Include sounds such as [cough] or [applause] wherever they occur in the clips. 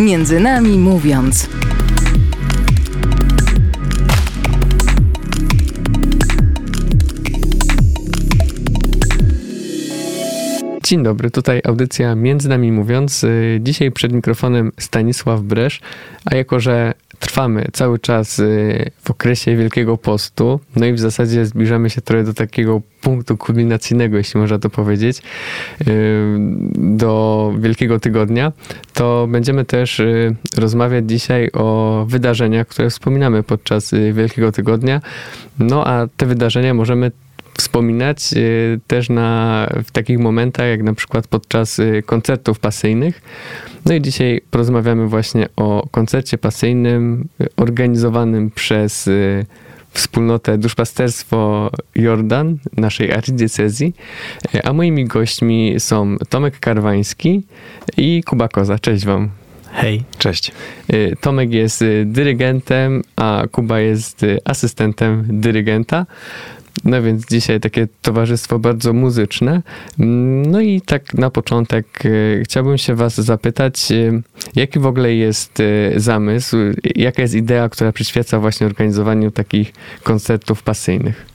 Między nami mówiąc. Dzień dobry, tutaj audycja Między nami mówiąc. Y, dzisiaj przed mikrofonem Stanisław Bresz, a jako, że trwamy cały czas y, w okresie Wielkiego Postu, no i w zasadzie zbliżamy się trochę do takiego punktu kulminacyjnego, jeśli można to powiedzieć, y, do Wielkiego Tygodnia, to będziemy też rozmawiać dzisiaj o wydarzeniach, które wspominamy podczas Wielkiego Tygodnia. No a te wydarzenia możemy wspominać y, też na, w takich momentach, jak na przykład podczas y, koncertów pasyjnych. No i dzisiaj porozmawiamy właśnie o koncercie pasyjnym y, organizowanym przez wspólnotę Duszpasterstwo Jordan naszej archidiecezji, a moimi gośćmi są Tomek Karwański i Kuba Koza. Cześć wam. Hej. Cześć. Tomek jest dyrygentem, a Kuba jest asystentem dyrygenta. No więc dzisiaj takie towarzystwo bardzo muzyczne. No i tak na początek e, chciałbym się Was zapytać, e, jaki w ogóle jest e, zamysł, jaka jest idea, która przyświeca właśnie organizowaniu takich koncertów pasyjnych?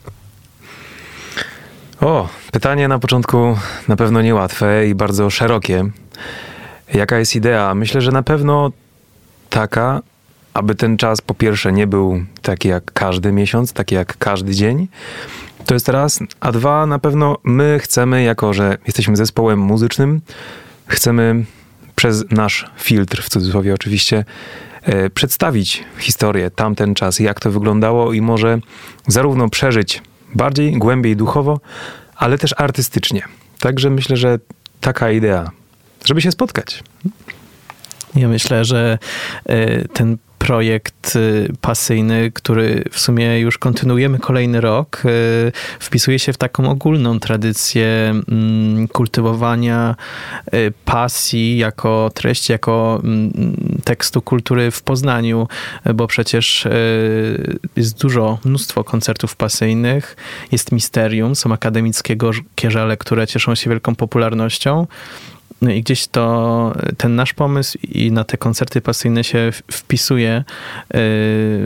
O, pytanie na początku na pewno niełatwe i bardzo szerokie. Jaka jest idea? Myślę, że na pewno taka, aby ten czas po pierwsze nie był taki jak każdy miesiąc, taki jak każdy dzień. To jest raz. A dwa, na pewno my chcemy, jako że jesteśmy zespołem muzycznym, chcemy przez nasz filtr, w cudzysłowie oczywiście, e, przedstawić historię, tamten czas, jak to wyglądało i może zarówno przeżyć bardziej, głębiej duchowo, ale też artystycznie. Także myślę, że taka idea, żeby się spotkać. Ja myślę, że e, ten projekt y, pasyjny, który w sumie już kontynuujemy kolejny rok, y, wpisuje się w taką ogólną tradycję mm, kultywowania y, pasji jako treści, jako mm, tekstu kultury w Poznaniu, bo przecież jest dużo, mnóstwo koncertów pasyjnych, jest misterium, są akademickie kierzele, które cieszą się wielką popularnością. No i gdzieś to ten nasz pomysł i na te koncerty pasyjne się wpisuje y,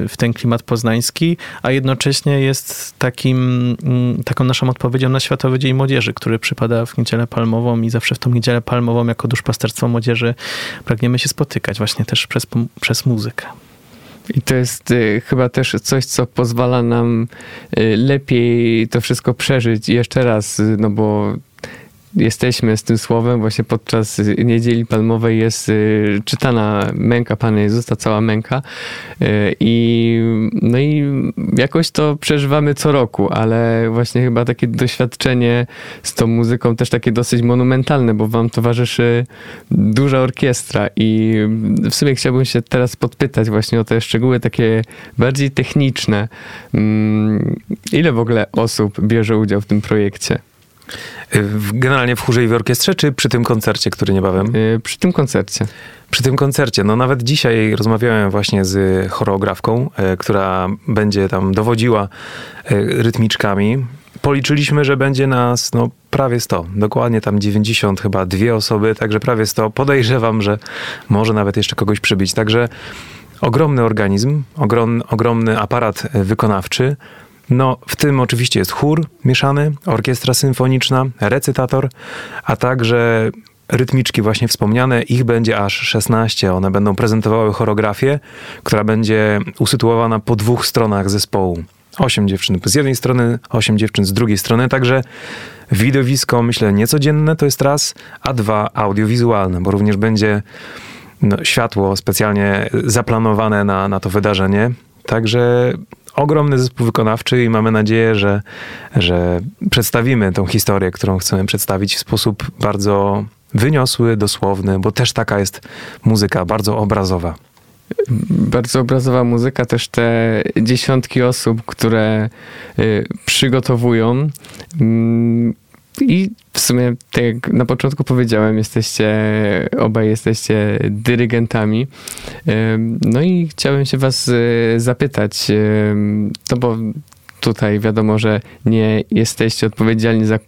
w ten klimat poznański, a jednocześnie jest takim, mm, taką naszą odpowiedzią na Światowy Dzień Młodzieży, który przypada w Niedzielę Palmową i zawsze w tą Niedzielę Palmową jako duszpasterstwo młodzieży pragniemy się spotykać właśnie też przez, przez muzykę. I to jest y, chyba też coś, co pozwala nam y, lepiej to wszystko przeżyć jeszcze raz, y, no bo jesteśmy z tym słowem, właśnie podczas Niedzieli Palmowej jest y, czytana męka Pana Jezusa, cała męka y, i no i jakoś to przeżywamy co roku, ale właśnie chyba takie doświadczenie z tą muzyką też takie dosyć monumentalne, bo wam towarzyszy duża orkiestra i w sumie chciałbym się teraz podpytać właśnie o te szczegóły takie bardziej techniczne. Mm, ile w ogóle osób bierze udział w tym projekcie? Generalnie w chórze i w orkiestrze, czy przy tym koncercie, który niebawem? Y, przy tym koncercie. Przy tym koncercie. No nawet dzisiaj rozmawiałem właśnie z choreografką, e, która będzie tam dowodziła e, rytmiczkami. Policzyliśmy, że będzie nas no, prawie 100. Dokładnie tam 90 chyba dwie osoby, także prawie 100. Podejrzewam, że może nawet jeszcze kogoś przybyć. Także ogromny organizm, ogrom, ogromny aparat wykonawczy. No, w tym oczywiście jest chór mieszany, orkiestra symfoniczna, recytator, a także rytmiczki właśnie wspomniane. Ich będzie aż 16. One będą prezentowały choreografię, która będzie usytuowana po dwóch stronach zespołu. Osiem dziewczyn z jednej strony, osiem dziewczyn z drugiej strony, także widowisko, myślę, niecodzienne to jest raz, a dwa audiowizualne, bo również będzie no, światło specjalnie zaplanowane na, na to wydarzenie. Także ogromny zespół wykonawczy i mamy nadzieję, że, że przedstawimy tą historię, którą chcemy przedstawić w sposób bardzo wyniosły, dosłowny, bo też taka jest muzyka, bardzo obrazowa. Bardzo obrazowa muzyka, też te dziesiątki osób, które y, przygotowują. I w sumie, tak jak na początku powiedziałem, jesteście, obaj jesteście dyrygentami. No i chciałem się was e, zapytać, to bo tutaj wiadomo, że nie jesteście odpowiedzialni za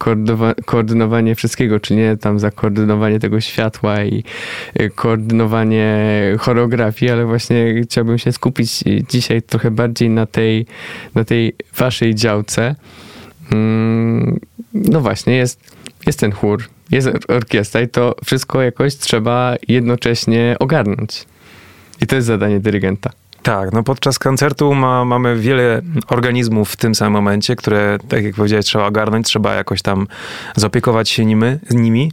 koordynowanie wszystkiego, czy nie tam za koordynowanie tego światła i y, koordynowanie choreografii, ale właśnie chciałbym się skupić dzisiaj trochę bardziej na tej, na tej waszej działce. Mm, no właśnie, jest, jest ten chór, jest orkiestra i to wszystko jakoś trzeba jednocześnie ogarnąć. I to jest zadanie dyrygenta. Tak, no podczas koncertu ma, mamy wiele organizmów w tym samym momencie, które, tak jak powiedziałeś, trzeba ogarnąć, trzeba jakoś tam zaopiekować się nimi, nimi.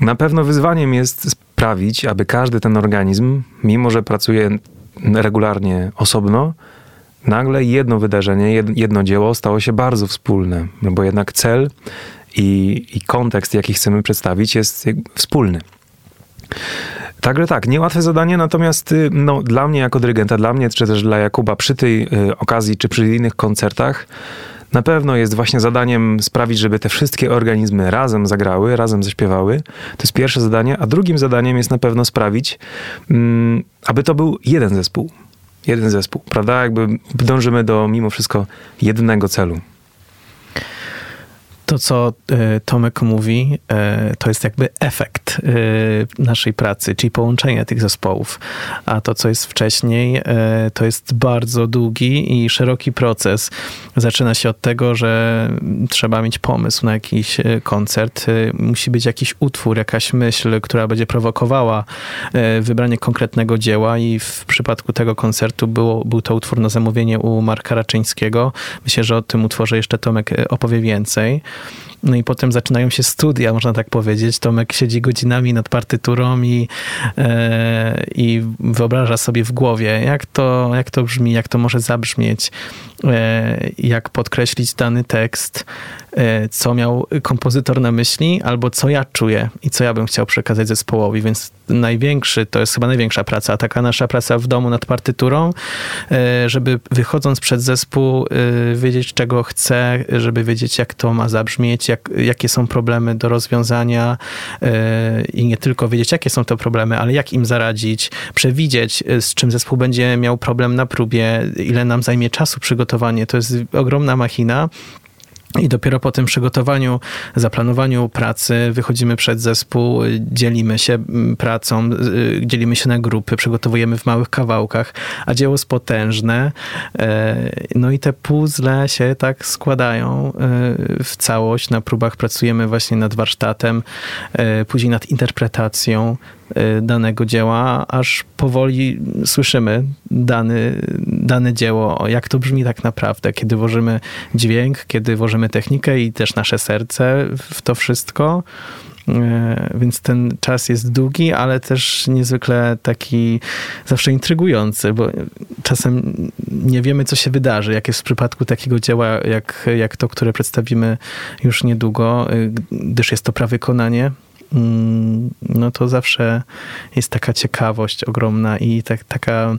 Na pewno wyzwaniem jest sprawić, aby każdy ten organizm, mimo że pracuje regularnie osobno, nagle jedno wydarzenie, jedno dzieło stało się bardzo wspólne, no bo jednak cel i, i kontekst, jaki chcemy przedstawić, jest wspólny. Także tak, niełatwe zadanie, natomiast y, no, dla mnie jako dyrygenta, dla mnie, czy też dla Jakuba przy tej y, okazji, czy przy innych koncertach, na pewno jest właśnie zadaniem sprawić, żeby te wszystkie organizmy razem zagrały, razem zaśpiewały. To jest pierwsze zadanie, a drugim zadaniem jest na pewno sprawić, mm, aby to był jeden zespół. Jeden zespół, prawda? Jakby dążymy do mimo wszystko jednego celu. To, co e, Tomek mówi, e, to jest jakby efekt e, naszej pracy, czyli połączenie tych zespołów. A to, co jest wcześniej, to jest bardzo długi i szeroki proces. Zaczyna się od tego, że trzeba mieć pomysł na jakiś koncert. Musi być jakiś utwór, jakaś myśl, która będzie prowokowała wybranie konkretnego dzieła i w przypadku tego koncertu było, był to utwór na zamówienie u Marka Raczyńskiego. Myślę, że o tym utworze jeszcze Tomek opowie więcej. No i potem zaczynają się studia, można tak powiedzieć. Tomek siedzi godzinami nad partyturą i, e, i wyobraża sobie w głowie, jak to, jak to brzmi, jak to może zabrzmieć, jak podkreślić dany tekst. E, co miał kompozytor na myśli, albo co ja czuję i co ja bym chciał przekazać zespołowi, więc największy, to jest chyba największa praca, taka nasza praca w domu nad partyturą, e, żeby wychodząc przed zespół e, wiedzieć, czego chcę, żeby wiedzieć, jak to ma zabrzmieć, jak, jakie są problemy do rozwiązania i nie tylko wiedzieć, jakie są te problemy, ale jak im zaradzić, przewidzieć, z czym zespół będzie miał problem na próbie, ile nam zajmie czasu przygotowanie. To jest ogromna machina. I dopiero po tym przygotowaniu, zaplanowaniu pracy wychodzimy przed zespół, dzielimy się mm, pracą, y, dzielimy się na grupy, przygotowujemy w małych kawałkach, a dzieło jest potężne. E, no i te puzzle się tak składają e, w całość. Na próbach pracujemy właśnie nad warsztatem, e, później nad interpretacją, danego dzieła, aż powoli słyszymy dany, dane dzieło, jak to brzmi tak naprawdę, kiedy włożymy dźwięk, kiedy włożymy technikę i też nasze serce w to wszystko. Y, więc ten czas jest długi, ale też niezwykle taki zawsze intrygujący, bo czasem nie wiemy, co się wydarzy, jak jest w przypadku takiego dzieła, jak, jak to, które przedstawimy już niedługo, y, gdyż jest to prawykonanie no to zawsze jest taka ciekawość ogromna i tak, taka,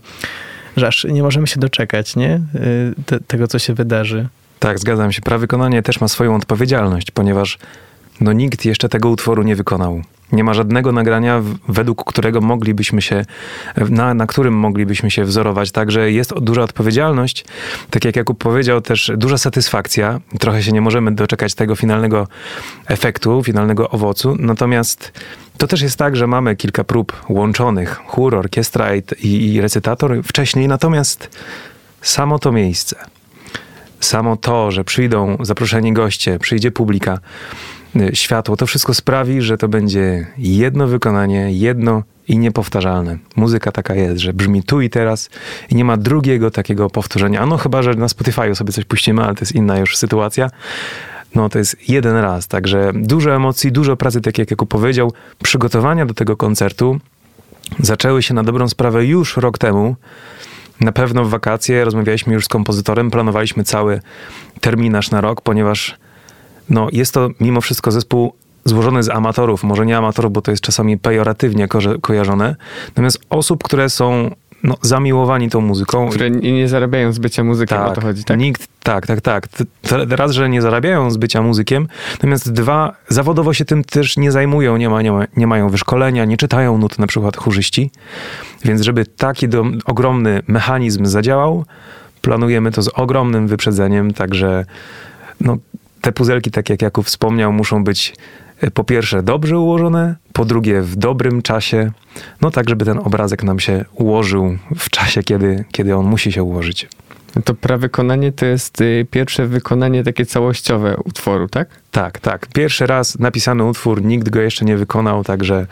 że aż nie możemy się doczekać, nie? Y, te, tego, co się wydarzy. Tak, zgadzam się. Prawykonanie też ma swoją odpowiedzialność, ponieważ no nikt jeszcze tego utworu nie wykonał. Nie ma żadnego nagrania, według którego moglibyśmy się, na, na którym moglibyśmy się wzorować. Także jest duża odpowiedzialność. Tak jak Jakub powiedział, też duża satysfakcja. Trochę się nie możemy doczekać tego finalnego efektu, finalnego owocu. Natomiast to też jest tak, że mamy kilka prób łączonych, chór, orkiestra i, i recytator wcześniej. Natomiast samo to miejsce, samo to, że przyjdą zaproszeni goście, przyjdzie publika, światło, to wszystko sprawi, że to będzie jedno wykonanie, jedno i niepowtarzalne. Muzyka taka jest, że brzmi tu i teraz i nie ma drugiego takiego powtórzenia. A no chyba, że na Spotify sobie coś puścimy, ale to jest inna już sytuacja. No to jest jeden raz, także dużo emocji, dużo pracy, tak jak Jakub powiedział. Przygotowania do tego koncertu zaczęły się na dobrą sprawę już rok temu. Na pewno w wakacje rozmawialiśmy już z kompozytorem, planowaliśmy cały terminarz na rok, ponieważ no, jest to mimo wszystko zespół złożony z amatorów, może nie amatorów, bo to jest czasami pejoratywnie ko kojarzone, natomiast osób, które są no, zamiłowani tą muzyką. Które nie zarabiają z bycia muzykiem, tak, o to chodzi, tak? Nikt, tak, tak, tak. Raz, że nie zarabiają z bycia muzykiem, natomiast dwa, zawodowo się tym też nie zajmują, nie, ma, nie, ma, nie mają wyszkolenia, nie czytają nut na przykład chórzyści, więc żeby taki do, ogromny mechanizm zadziałał, Planujemy to z ogromnym wyprzedzeniem, także no, te puzelki, tak jak Jakub wspomniał, muszą być e, po pierwsze dobrze ułożone, po drugie w dobrym czasie, no tak, żeby ten obrazek nam się ułożył w czasie, kiedy, kiedy on musi się ułożyć. To prawykonanie to jest y, pierwsze wykonanie takie całościowe utworu, tak? Tak, tak. Pierwszy raz napisany utwór, nikt go jeszcze nie wykonał, także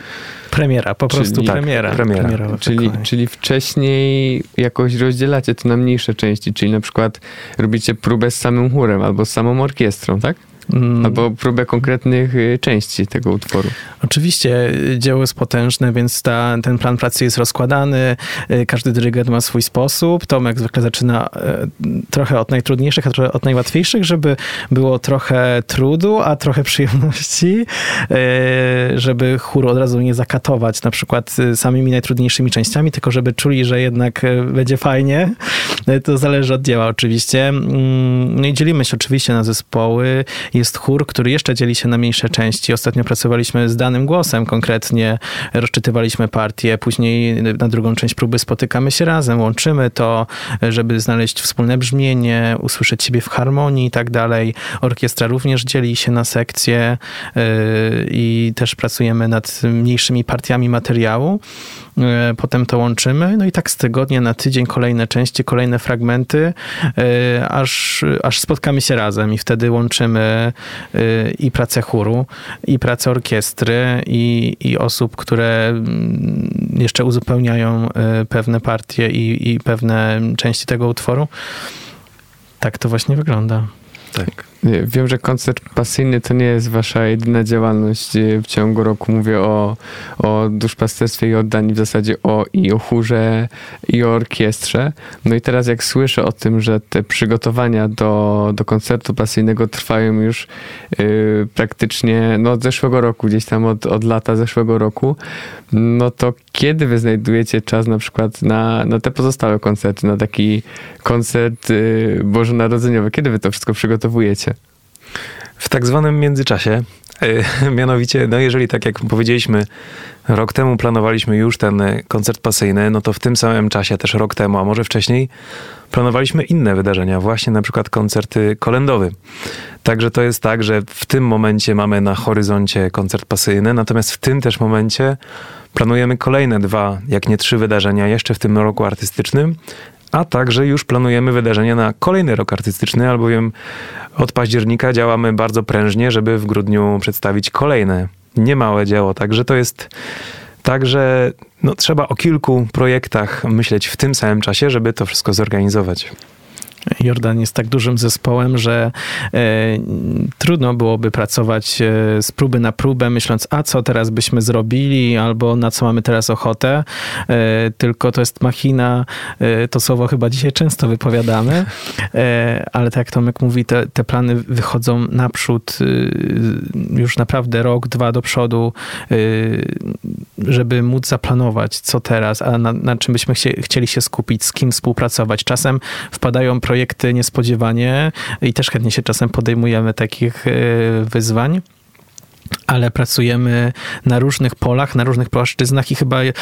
Premiera, po prostu Czyli- tak, premiera. premiera. Premierowe Czyli, czyli wcześniej jakoś rozdzielacie to na mniejsze części, czyli na przykład robicie próbę z samym chórem albo z samą orkiestrą, tak? Mm, Albo próbę konkretnych y, części tego utworu. Oczywiście y, dzieło jest potężne, więc ta, ten plan pracy jest rozkładany. y, Każdy dyrygent ma swój sposób. Tomek zwykle zaczyna trochę od najtrudniejszych, a trochę od najłatwiejszych, żeby było trochę trudu, a trochę [laughs] przyjemności, żeby chór od razu nie zakatować na przykład samymi najtrudniejszymi częściami, tylko żeby czuli, że jednak będzie fajnie. To zależy od dzieła oczywiście. Mm, No i dzielimy się oczywiście na zespoły. Jest chór, który jeszcze dzieli się na mniejsze części. Ostatnio pracowaliśmy z danym głosem konkretnie, rozczytywaliśmy partię, później na drugą część próby spotykamy się razem, łączymy to, żeby znaleźć wspólne brzmienie, usłyszeć siebie w harmonii i tak dalej. Orkiestra również dzieli się na sekcje yy, i też pracujemy nad mniejszymi partiami materiału. Yy, Potem to łączymy, no i tak z tygodnia na tydzień kolejne części, kolejne fragmenty, yy, aż, aż spotkamy się razem i wtedy łączymy yy, i pracę chóru, i pracę orkiestry, i, i osób, które mm, jeszcze uzupełniają pewne partie i, i pewne części tego utworu. Tak to właśnie wygląda. Tak. Wiem, że koncert pasyjny to nie jest wasza jedyna działalność y, w ciągu roku. Mówię o, o duszpasterstwie i oddani w zasadzie o i o chórze i o orkiestrze. No i teraz jak słyszę o tym, że te przygotowania do, do koncertu pasyjnego trwają już y, praktycznie no, od zeszłego roku, gdzieś tam od, od lata zeszłego roku, no to kiedy wy znajdujecie czas na przykład na, na te pozostałe koncerty, na taki koncert y, bożonarodzeniowy? Kiedy wy to wszystko przygotowujecie? W tak zwanym międzyczasie, e, [laughs] mianowicie, no jeżeli tak jak powiedzieliśmy, rok temu planowaliśmy już ten e, koncert pasyjny, no to w tym samym czasie, też rok temu, a może wcześniej, planowaliśmy inne wydarzenia, właśnie na przykład koncerty kolendowy. Także to jest tak, że w tym momencie mamy na horyzoncie koncert pasyjny, natomiast w tym też momencie planujemy kolejne dwa, jak nie trzy wydarzenia jeszcze w tym roku artystycznym, a także już planujemy wydarzenia na kolejny rok artystyczny, albowiem od października działamy bardzo prężnie, żeby w grudniu przedstawić kolejne niemałe dzieło. Także to jest tak, że no, trzeba o kilku projektach myśleć w tym samym czasie, żeby to wszystko zorganizować. Jordan jest tak dużym zespołem, że e, trudno byłoby pracować e, z próby na próbę, myśląc, a co teraz byśmy zrobili, albo na co mamy teraz ochotę. E, tylko to jest machina, to słowo chyba dzisiaj często wypowiadamy, ale tak jak Tomek mówi, te, te plany wychodzą naprzód już naprawdę rok, dwa do przodu, żeby móc zaplanować, co teraz, a na, na czym byśmy chcie, chcieli się skupić, z kim współpracować. Czasem wpadają projekty niespodziewanie i też chętnie się czasem podejmujemy takich e, wyzwań. Ale pracujemy na różnych polach, na różnych płaszczyznach i chyba e,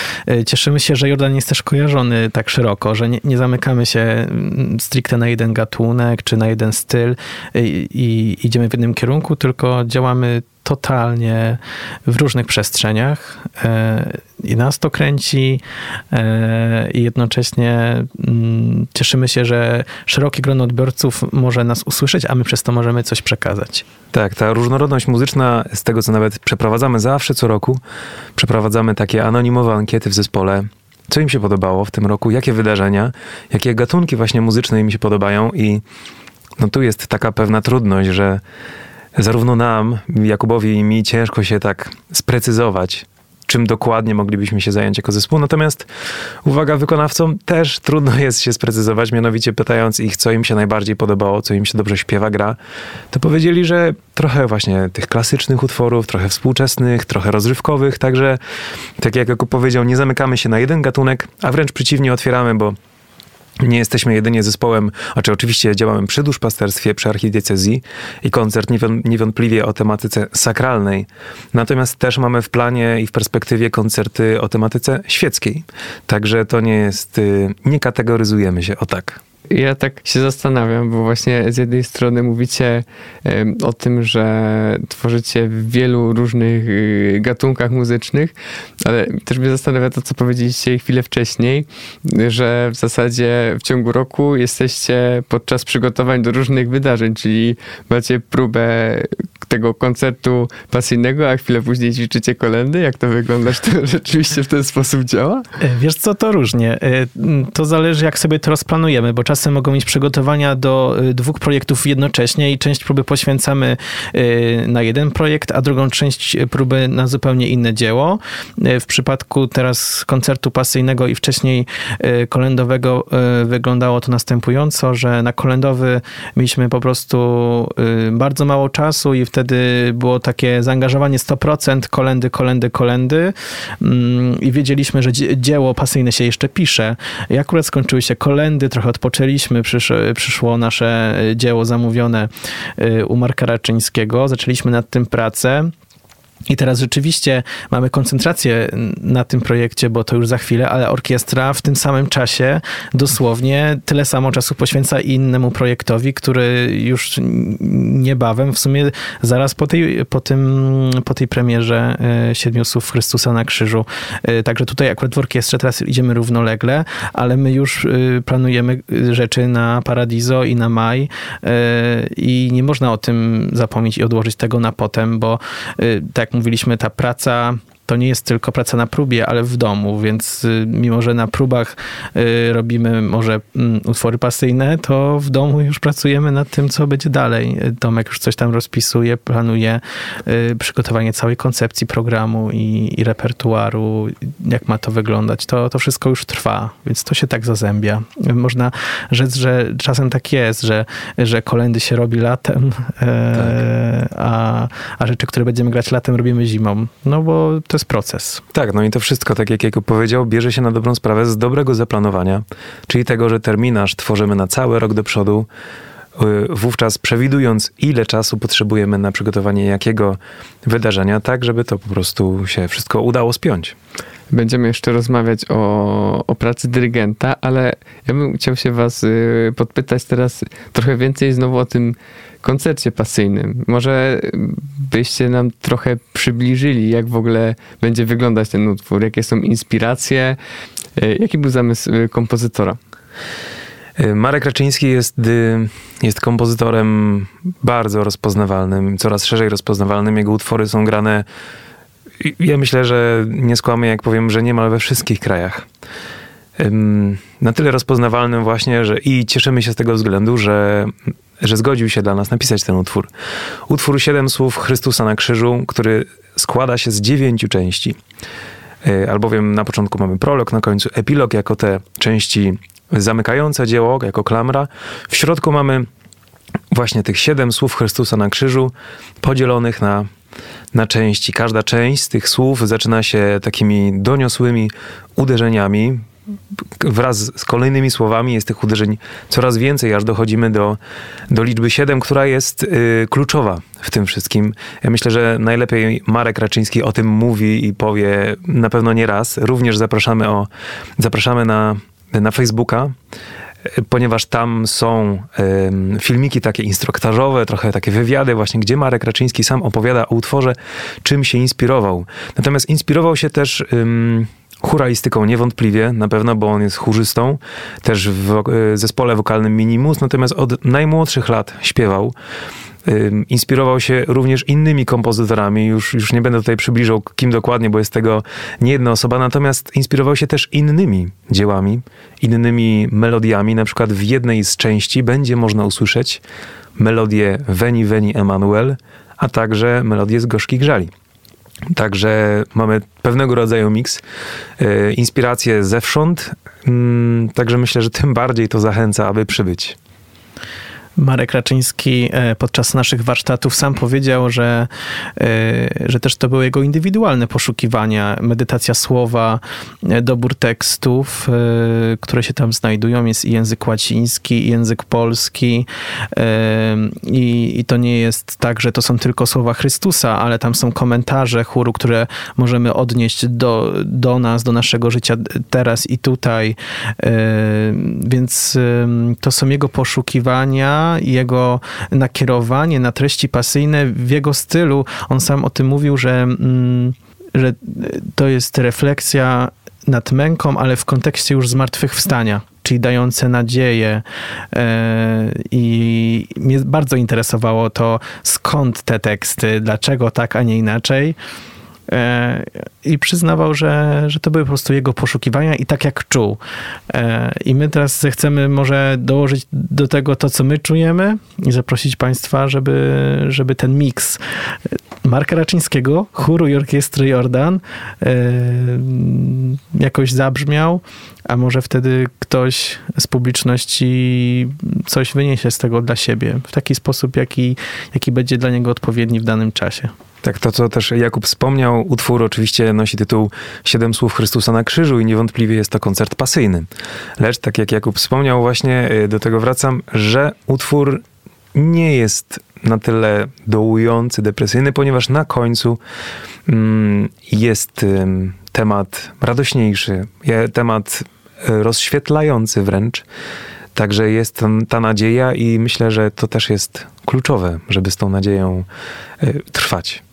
cieszymy się, że Jordan jest też kojarzony tak szeroko, że nie, nie zamykamy się mm, stricte na jeden gatunek czy na jeden styl i, i idziemy w jednym kierunku, tylko działamy totalnie w różnych przestrzeniach e, i nas to kręci e, i jednocześnie mm, cieszymy się, że szerokie grono odbiorców może nas usłyszeć, a my przez to możemy coś przekazać. Tak, ta różnorodność muzyczna, z tego co nawet przeprowadzamy zawsze co roku, przeprowadzamy takie anonimowe ankiety w zespole. Co im się podobało w tym roku, jakie wydarzenia, jakie gatunki właśnie muzyczne im się podobają i no tu jest taka pewna trudność, że zarówno nam, Jakubowi i mi ciężko się tak sprecyzować, czym dokładnie moglibyśmy się zająć jako zespół. Natomiast uwaga, wykonawcom też trudno jest się sprecyzować, mianowicie pytając ich, co im się najbardziej podobało, co im się dobrze śpiewa, gra, to powiedzieli, że trochę właśnie tych klasycznych utworów, trochę współczesnych, trochę rozrywkowych, także tak jak Jakub powiedział, nie zamykamy się na jeden gatunek, a wręcz przeciwnie otwieramy, bo nie jesteśmy jedynie zespołem, znaczy oczywiście działamy przy duszpasterstwie, przy archidiecezji i koncert niewą- niewątpliwie o tematyce sakralnej. Natomiast też mamy w planie i w perspektywie koncerty o tematyce świeckiej. Także to nie jest, y, nie kategoryzujemy się o tak. Ja tak się zastanawiam, bo właśnie z jednej strony mówicie o tym, że tworzycie w wielu różnych y, gatunkach muzycznych, ale też mnie zastanawia to, co powiedzieliście chwilę wcześniej, że w zasadzie w ciągu roku jesteście podczas przygotowań do różnych wydarzeń, czyli macie próbę tego koncertu pasyjnego, a chwilę później ćwiczycie kolendy? Jak to wygląda? Czy to [laughs] rzeczywiście w ten sposób działa? E, wiesz co, to różnie. E, to zależy, jak sobie to rozplanujemy, bo czasem mogą mieć przygotowania do e, dwóch projektów jednocześnie i część próby poświęcamy na jeden projekt, a drugą część próby na zupełnie inne dzieło. W przypadku teraz koncertu pasyjnego i wcześniej kolendowego wyglądało to następująco, że na kolendowy mieliśmy po prostu bardzo mało czasu i wtedy wtedy było takie zaangażowanie 100%, kolendy, kolendy, kolendy mm, i wiedzieliśmy, że dzieło pasyjne się jeszcze pisze. I akurat skończyły się kolendy, trochę odpoczęliśmy, przyszło nasze dzieło zamówione y, u Marka Raczyńskiego, zaczęliśmy nad tym pracę. I teraz rzeczywiście mamy koncentrację na tym projekcie, bo to już za chwilę, ale orkiestra w tym samym czasie dosłownie tyle samo czasu poświęca innemu projektowi, który już niebawem, w sumie zaraz po tej, po tym, po tej premierze e, Siedmiu Słów Chrystusa na krzyżu. E, także tutaj akurat w orkiestrze teraz idziemy równolegle, ale my już e, planujemy rzeczy na Paradiso i na Maj i nie można o tym zapomnieć i odłożyć tego na potem, bo tak jak mówiliśmy, ta praca to nie jest tylko praca na próbie, ale w domu, więc y, mimo, że na próbach y, robimy może mm, utwory pasyjne, to w domu już pracujemy nad tym, co będzie dalej. Tomek już coś tam rozpisuje, planuje y, przygotowanie całej koncepcji programu i, i repertuaru, jak ma to wyglądać. To, to wszystko już trwa, więc to się tak zazębia. Można rzec, że czasem tak jest, że, że kolendy się robi latem, e, tak. a, a rzeczy, które będziemy grać latem, robimy zimą. No bo to proces. Tak, no i to wszystko, tak jak Jakub powiedział, bierze się na dobrą sprawę z dobrego zaplanowania, czyli tego, że terminarz tworzymy na cały rok do przodu, wówczas przewidując, ile czasu potrzebujemy na przygotowanie jakiego wydarzenia, tak żeby to po prostu się wszystko udało spiąć. Będziemy jeszcze rozmawiać o, o pracy dyrygenta, ale ja bym chciał się was y, podpytać teraz trochę więcej znowu o tym koncercie pasyjnym. Może byście nam trochę przybliżyli, jak w ogóle będzie wyglądać ten utwór, jakie są inspiracje, y, jaki był zamysł y, kompozytora? Marek Raczyński jest, jest kompozytorem bardzo rozpoznawalnym, coraz szerzej rozpoznawalnym. Jego utwory są grane ja myślę, że nie skłamię, jak powiem, że niemal we wszystkich krajach. Na tyle rozpoznawalnym właśnie, że i cieszymy się z tego względu, że, że zgodził się dla nas napisać ten utwór. Utwór Siedem Słów Chrystusa na krzyżu, który składa się z dziewięciu części. Albowiem na początku mamy prolog, na końcu epilog jako te części zamykające dzieło, jako klamra. W środku mamy właśnie tych siedem słów Chrystusa na krzyżu, podzielonych na na części. Każda część z tych słów zaczyna się takimi doniosłymi uderzeniami. Wraz z kolejnymi słowami jest tych uderzeń coraz więcej, aż dochodzimy do, do liczby 7, która jest y, kluczowa w tym wszystkim. Ja myślę, że najlepiej Marek Raczyński o tym mówi i powie na pewno nie raz. Również zapraszamy, o, zapraszamy na, na Facebooka ponieważ tam są filmiki takie instruktażowe, trochę takie wywiady właśnie, gdzie Marek Raczyński sam opowiada o utworze, czym się inspirował. Natomiast inspirował się też churaistyką niewątpliwie, na pewno, bo on jest chórzystą, też w e, zespole wokalnym Minimus, natomiast od najmłodszych lat śpiewał inspirował się również innymi kompozytorami. Już, już nie będę tutaj przybliżał, kim dokładnie, bo jest tego nie jedna osoba, natomiast inspirował się też innymi dziełami, innymi melodiami. Na przykład w jednej z części będzie można usłyszeć melodię Veni Veni Emanuel, a także melodię z Gorzkich Żali. Także mamy pewnego rodzaju miks, yy, inspiracje zewsząd, yy, także myślę, że tym bardziej to zachęca, aby przybyć. Marek Raczyński e, podczas naszych warsztatów sam powiedział, że, e, że też to były jego indywidualne poszukiwania, medytacja słowa, e, dobór tekstów, które się tam znajdują. Jest i język łaciński, i język polski i, i to nie jest tak, że to są tylko słowa Chrystusa, ale tam są komentarze chóru, które możemy odnieść do, do nas, do naszego życia teraz i tutaj. Więc to są jego poszukiwania jego nakierowanie na treści pasyjne w jego stylu. On sam o tym mówił, że, mm, że to jest refleksja nad męką, ale w kontekście już zmartwychwstania czyli dające nadzieję. E, I mnie bardzo interesowało to, skąd te teksty, dlaczego tak, a nie inaczej. I przyznawał, że, że to były po prostu jego poszukiwania i tak jak czuł. E, I my teraz chcemy może dołożyć do tego to, co my czujemy i zaprosić Państwa, żeby, żeby ten miks Marka Raczyńskiego, chóru i orkiestry Jordan e, jakoś zabrzmiał, a może wtedy ktoś z publiczności coś wyniesie z tego dla siebie w taki sposób, jaki, jaki będzie dla niego odpowiedni w danym czasie. Tak, to co też Jakub wspomniał, utwór oczywiście nosi tytuł Siedem słów Chrystusa na krzyżu i niewątpliwie jest to koncert pasyjny. Lecz tak jak Jakub wspomniał, właśnie y, do tego wracam, że utwór nie jest na tyle dołujący, depresyjny, ponieważ na końcu mm, jest temat radośniejszy, temat y, rozświetlający wręcz. Także jest ta nadzieja i myślę, że to też jest kluczowe, żeby z tą nadzieją y, trwać.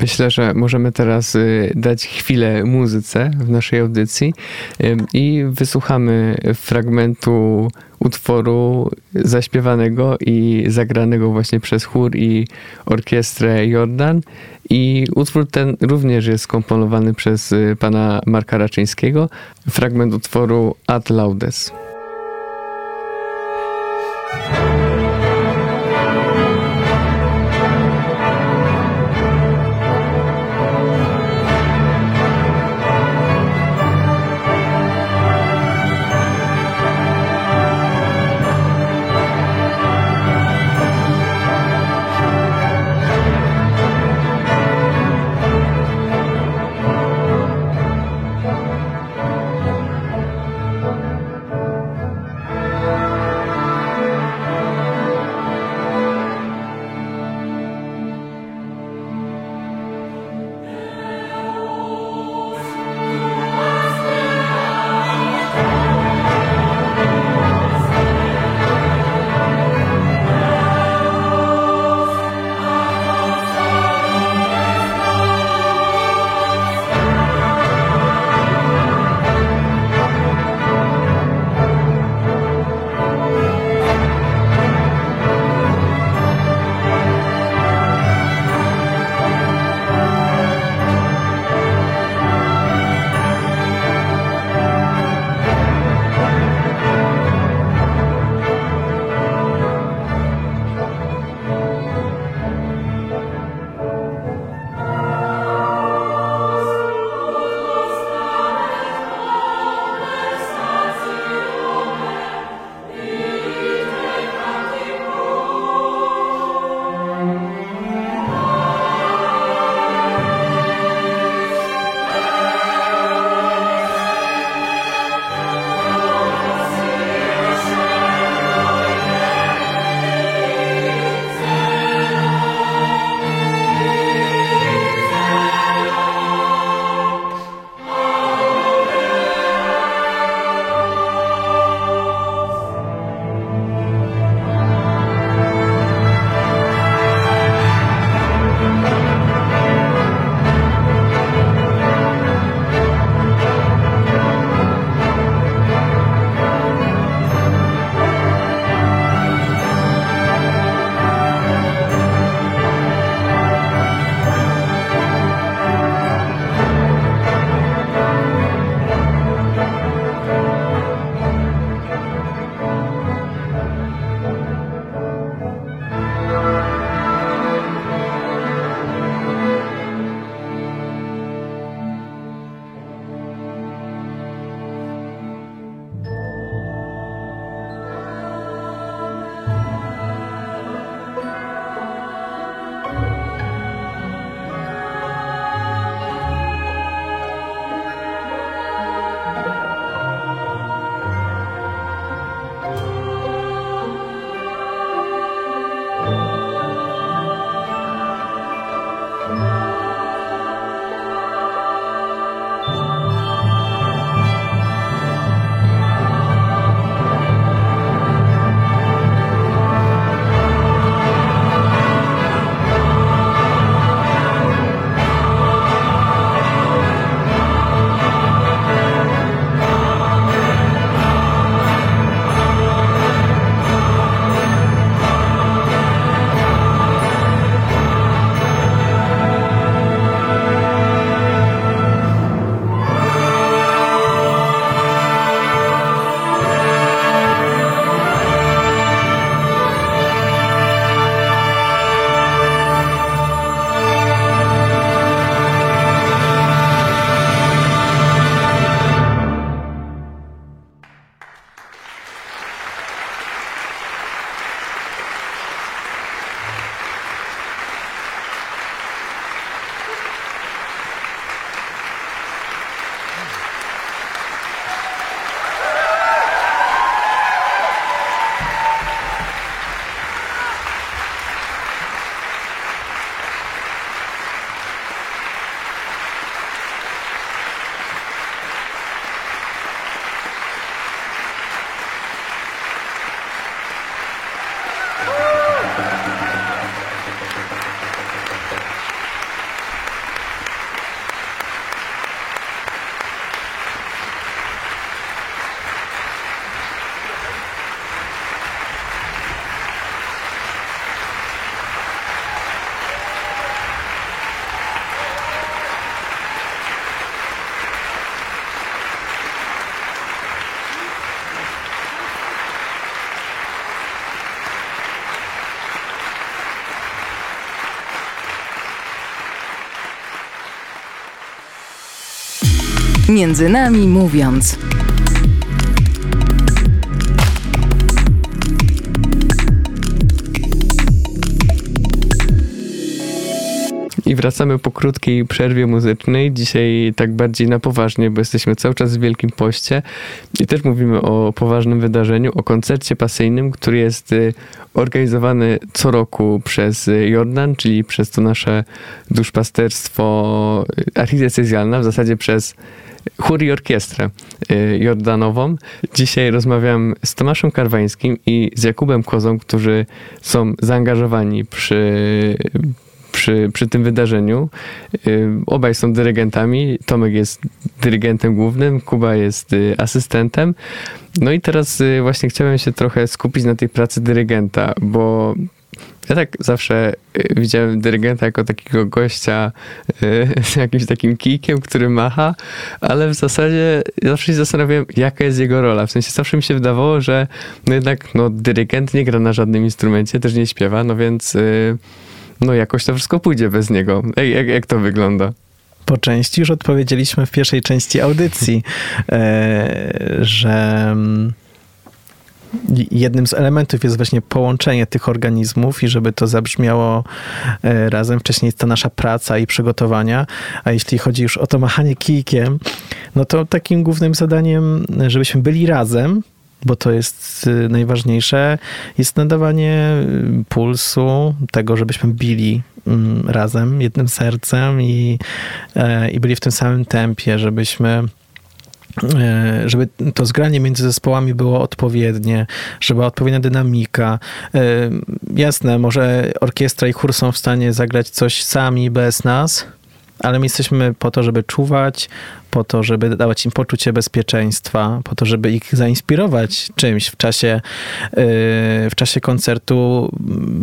Myślę, że możemy teraz y, dać chwilę muzyce w naszej audycji i wysłuchamy fragmentu utworu zaśpiewanego i zagranego właśnie przez chór i orkiestrę Jordan. I utwór ten również jest skomponowany przez y, pana Marka Raczyńskiego. Fragment utworu Ad Laudes. Między nami mówiąc. I wracamy po krótkiej przerwie muzycznej. Dzisiaj tak bardziej na poważnie, bo jesteśmy cały czas w Wielkim Poście i też mówimy o poważnym wydarzeniu, o koncercie pasyjnym, który jest y, organizowany co roku przez y, Jordan, czyli przez to nasze duszpasterstwo y, archidiecezjalne, w zasadzie przez chór i orkiestrę jordanową. Dzisiaj rozmawiam z Tomaszem Karwańskim i z Jakubem Kozą, którzy są zaangażowani przy przy, przy tym wydarzeniu. Y, obaj są dyrygentami. Tomek jest dyrygentem głównym, Kuba jest y, asystentem. No i teraz y, właśnie chciałem się trochę skupić na tej pracy dyrygenta, bo ja tak zawsze widziałem dyrygenta jako takiego gościa [laughs] z jakimś takim kijkiem, który macha, ale w zasadzie zawsze się zastanawiałem, jaka jest jego rola. W sensie zawsze mi się wydawało, że no jednak no, dyrygent nie gra na żadnym instrumencie, też nie śpiewa, no więc no jakoś to wszystko pójdzie bez niego. Jak, jak to wygląda? Po części już odpowiedzieliśmy w pierwszej części audycji, [laughs] e, że mm, jednym z elementów jest właśnie połączenie tych organizmów i żeby to zabrzmiało e, razem. Wcześniej jest ta nasza praca i przygotowania, a jeśli chodzi już o to machanie kijkiem, no to takim głównym zadaniem, żebyśmy byli razem, bo to jest y, najważniejsze, jest nadawanie y, pulsu, tego, żebyśmy bili mm, razem, jednym sercem i, e, i byli w tym samym tempie, żebyśmy e, żeby to zgranie między zespołami było odpowiednie, żeby była odpowiednia dynamika. E, jasne, może orkiestra i chór są w stanie zagrać coś sami bez nas, ale my jesteśmy po to, żeby czuwać, po to, żeby dawać im poczucie bezpieczeństwa, po to, żeby ich zainspirować czymś w czasie, yy, w czasie koncertu.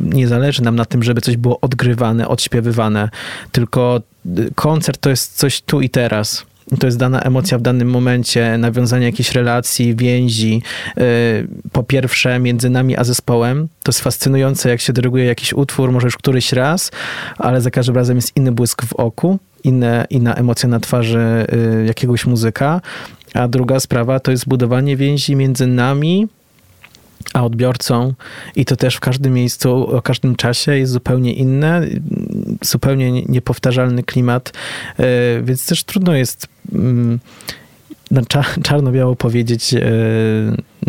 Nie zależy nam na tym, żeby coś było odgrywane, odśpiewywane, tylko koncert to jest coś tu i teraz to jest dana emocja w danym momencie, nawiązanie jakiejś relacji, więzi. Yy, po pierwsze, między nami a zespołem. To jest fascynujące, jak się dyryguje jakiś utwór, może już któryś raz, ale za każdym razem jest inny błysk w oku, inne, inna emocja na twarzy yy, jakiegoś muzyka. A druga sprawa to jest budowanie więzi między nami a odbiorcą i to też w każdym miejscu, o każdym czasie jest zupełnie inne, zupełnie niepowtarzalny klimat, e, więc też trudno jest mm, na czarno-biało powiedzieć, e,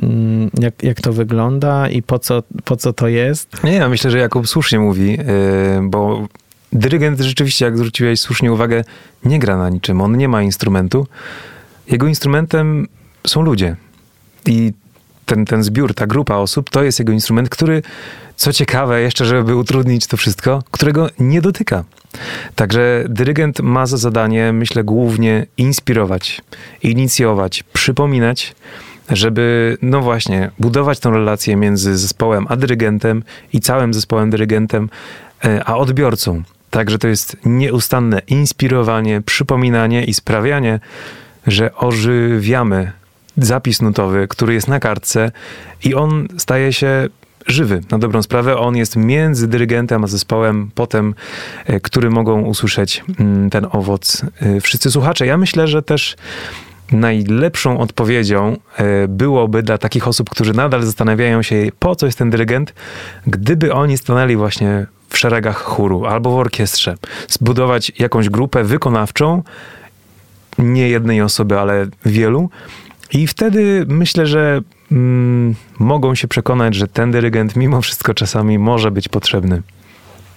mm, jak, jak to wygląda i po co, po co to jest. Nie, ja myślę, że Jakub słusznie mówi, e, bo dyrygent rzeczywiście, jak zwróciłeś słusznie uwagę, nie gra na niczym, on nie ma instrumentu. Jego instrumentem są ludzie. I ten, ten zbiór, ta grupa osób, to jest jego instrument, który, co ciekawe, jeszcze żeby utrudnić to wszystko, którego nie dotyka. Także dyrygent ma za zadanie, myślę, głównie inspirować, inicjować, przypominać, żeby, no właśnie, budować tą relację między zespołem a dyrygentem i całym zespołem dyrygentem, e, a odbiorcą. Także to jest nieustanne inspirowanie, przypominanie i sprawianie, że ożywiamy zapis nutowy, który jest na kartce i on staje się żywy, na dobrą sprawę. On jest między dyrygentem a zespołem potem, e, który mogą usłyszeć mm, ten owoc e, wszyscy słuchacze. Ja myślę, że też najlepszą odpowiedzią e, byłoby dla takich osób, którzy nadal zastanawiają się, po co jest ten dyrygent, gdyby oni stanęli właśnie w szeregach chóru albo w orkiestrze, zbudować jakąś grupę wykonawczą, nie jednej osoby, ale wielu, i wtedy myślę, że mm, mogą się przekonać, że ten dyrygent mimo wszystko czasami może być potrzebny.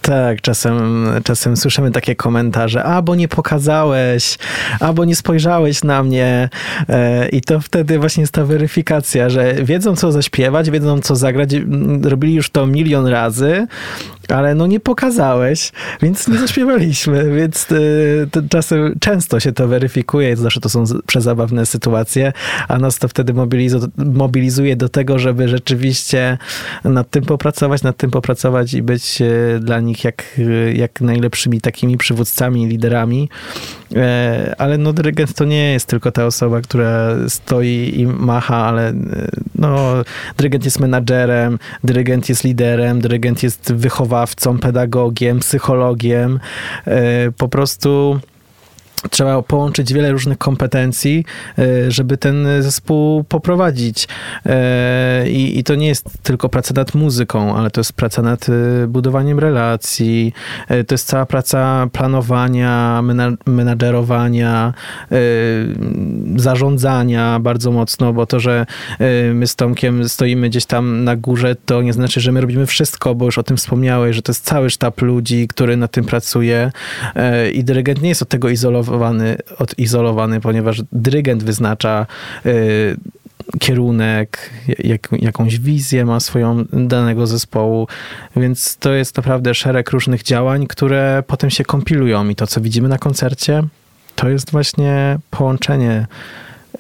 Tak, czasem, czasem słyszymy takie komentarze, a bo nie pokazałeś, albo nie spojrzałeś na mnie. E, I to wtedy właśnie jest ta weryfikacja, że wiedzą co zaśpiewać, wiedzą co zagrać, robili już to milion razy, ale no nie pokazałeś, więc nie zaśpiewaliśmy, [laughs] więc y, czasem często się to weryfikuje, zawsze to są przezabawne sytuacje, a nas to wtedy mobilizuje do tego, żeby rzeczywiście nad tym popracować, nad tym popracować i być y, dla nich jak, jak najlepszymi takimi przywódcami, liderami. E, ale no dyrygent to nie jest tylko ta osoba, która stoi i macha, ale no dyrygent jest menadżerem, dyrygent jest liderem, dyrygent jest wychowawcą, wychowawcą, pedagogiem, psychologiem. E, po prostu trzeba połączyć wiele różnych kompetencji, e, żeby ten zespół poprowadzić. E, I, I, to nie jest tylko praca nad muzyką, ale to jest praca nad e, budowaniem relacji, to jest cała praca planowania, menadżerowania, zarządzania bardzo mocno, bo to, że my z Tomkiem stoimy gdzieś tam na górze, to nie znaczy, że my robimy wszystko, bo już o tym wspomniałeś, że to jest cały sztab ludzi, który nad tym pracuje i dyrygent nie jest od tego izolowany odizolowany, odizolowany ponieważ dyrygent wyznacza y, kierunek, jak, jakąś wizję ma swoją danego zespołu, więc to jest naprawdę szereg różnych działań, które potem się kompilują i to, co widzimy na koncercie, to jest właśnie połączenie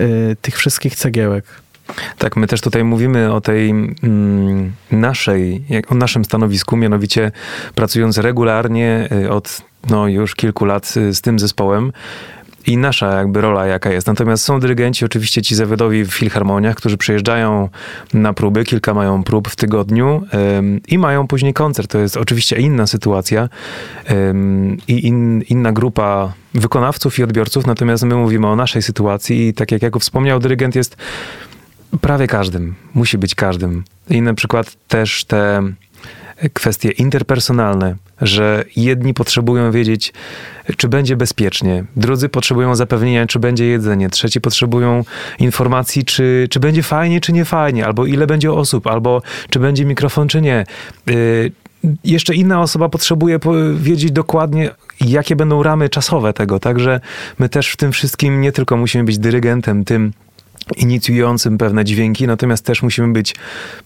y, tych wszystkich cegiełek. Tak, my też tutaj mówimy o tej mm, naszej, o naszym stanowisku, mianowicie pracując regularnie y, od no, już kilku lat y, z tym zespołem i nasza jakby rola jaka jest. Natomiast są dyrygenci, oczywiście ci zawodowi w filharmoniach, którzy przyjeżdżają na próby, kilka mają prób w tygodniu ym, i mają później koncert. To jest oczywiście inna sytuacja ym, i in, inna grupa wykonawców i odbiorców, natomiast my mówimy o naszej sytuacji i tak jak Jakub wspomniał, dyrygent jest prawie każdym, musi być każdym. I na przykład też te kwestie interpersonalne, że jedni potrzebują wiedzieć, czy będzie bezpiecznie, drudzy potrzebują zapewnienia, czy będzie jedzenie, trzeci potrzebują informacji, czy, czy będzie fajnie, czy nie fajnie, albo ile będzie osób, albo czy będzie mikrofon, czy nie. Yy, jeszcze inna osoba potrzebuje wiedzieć dokładnie, jakie będą ramy czasowe tego. Także my też w tym wszystkim nie tylko musimy być dyrygentem, tym inicjującym pewne dźwięki, natomiast też musimy być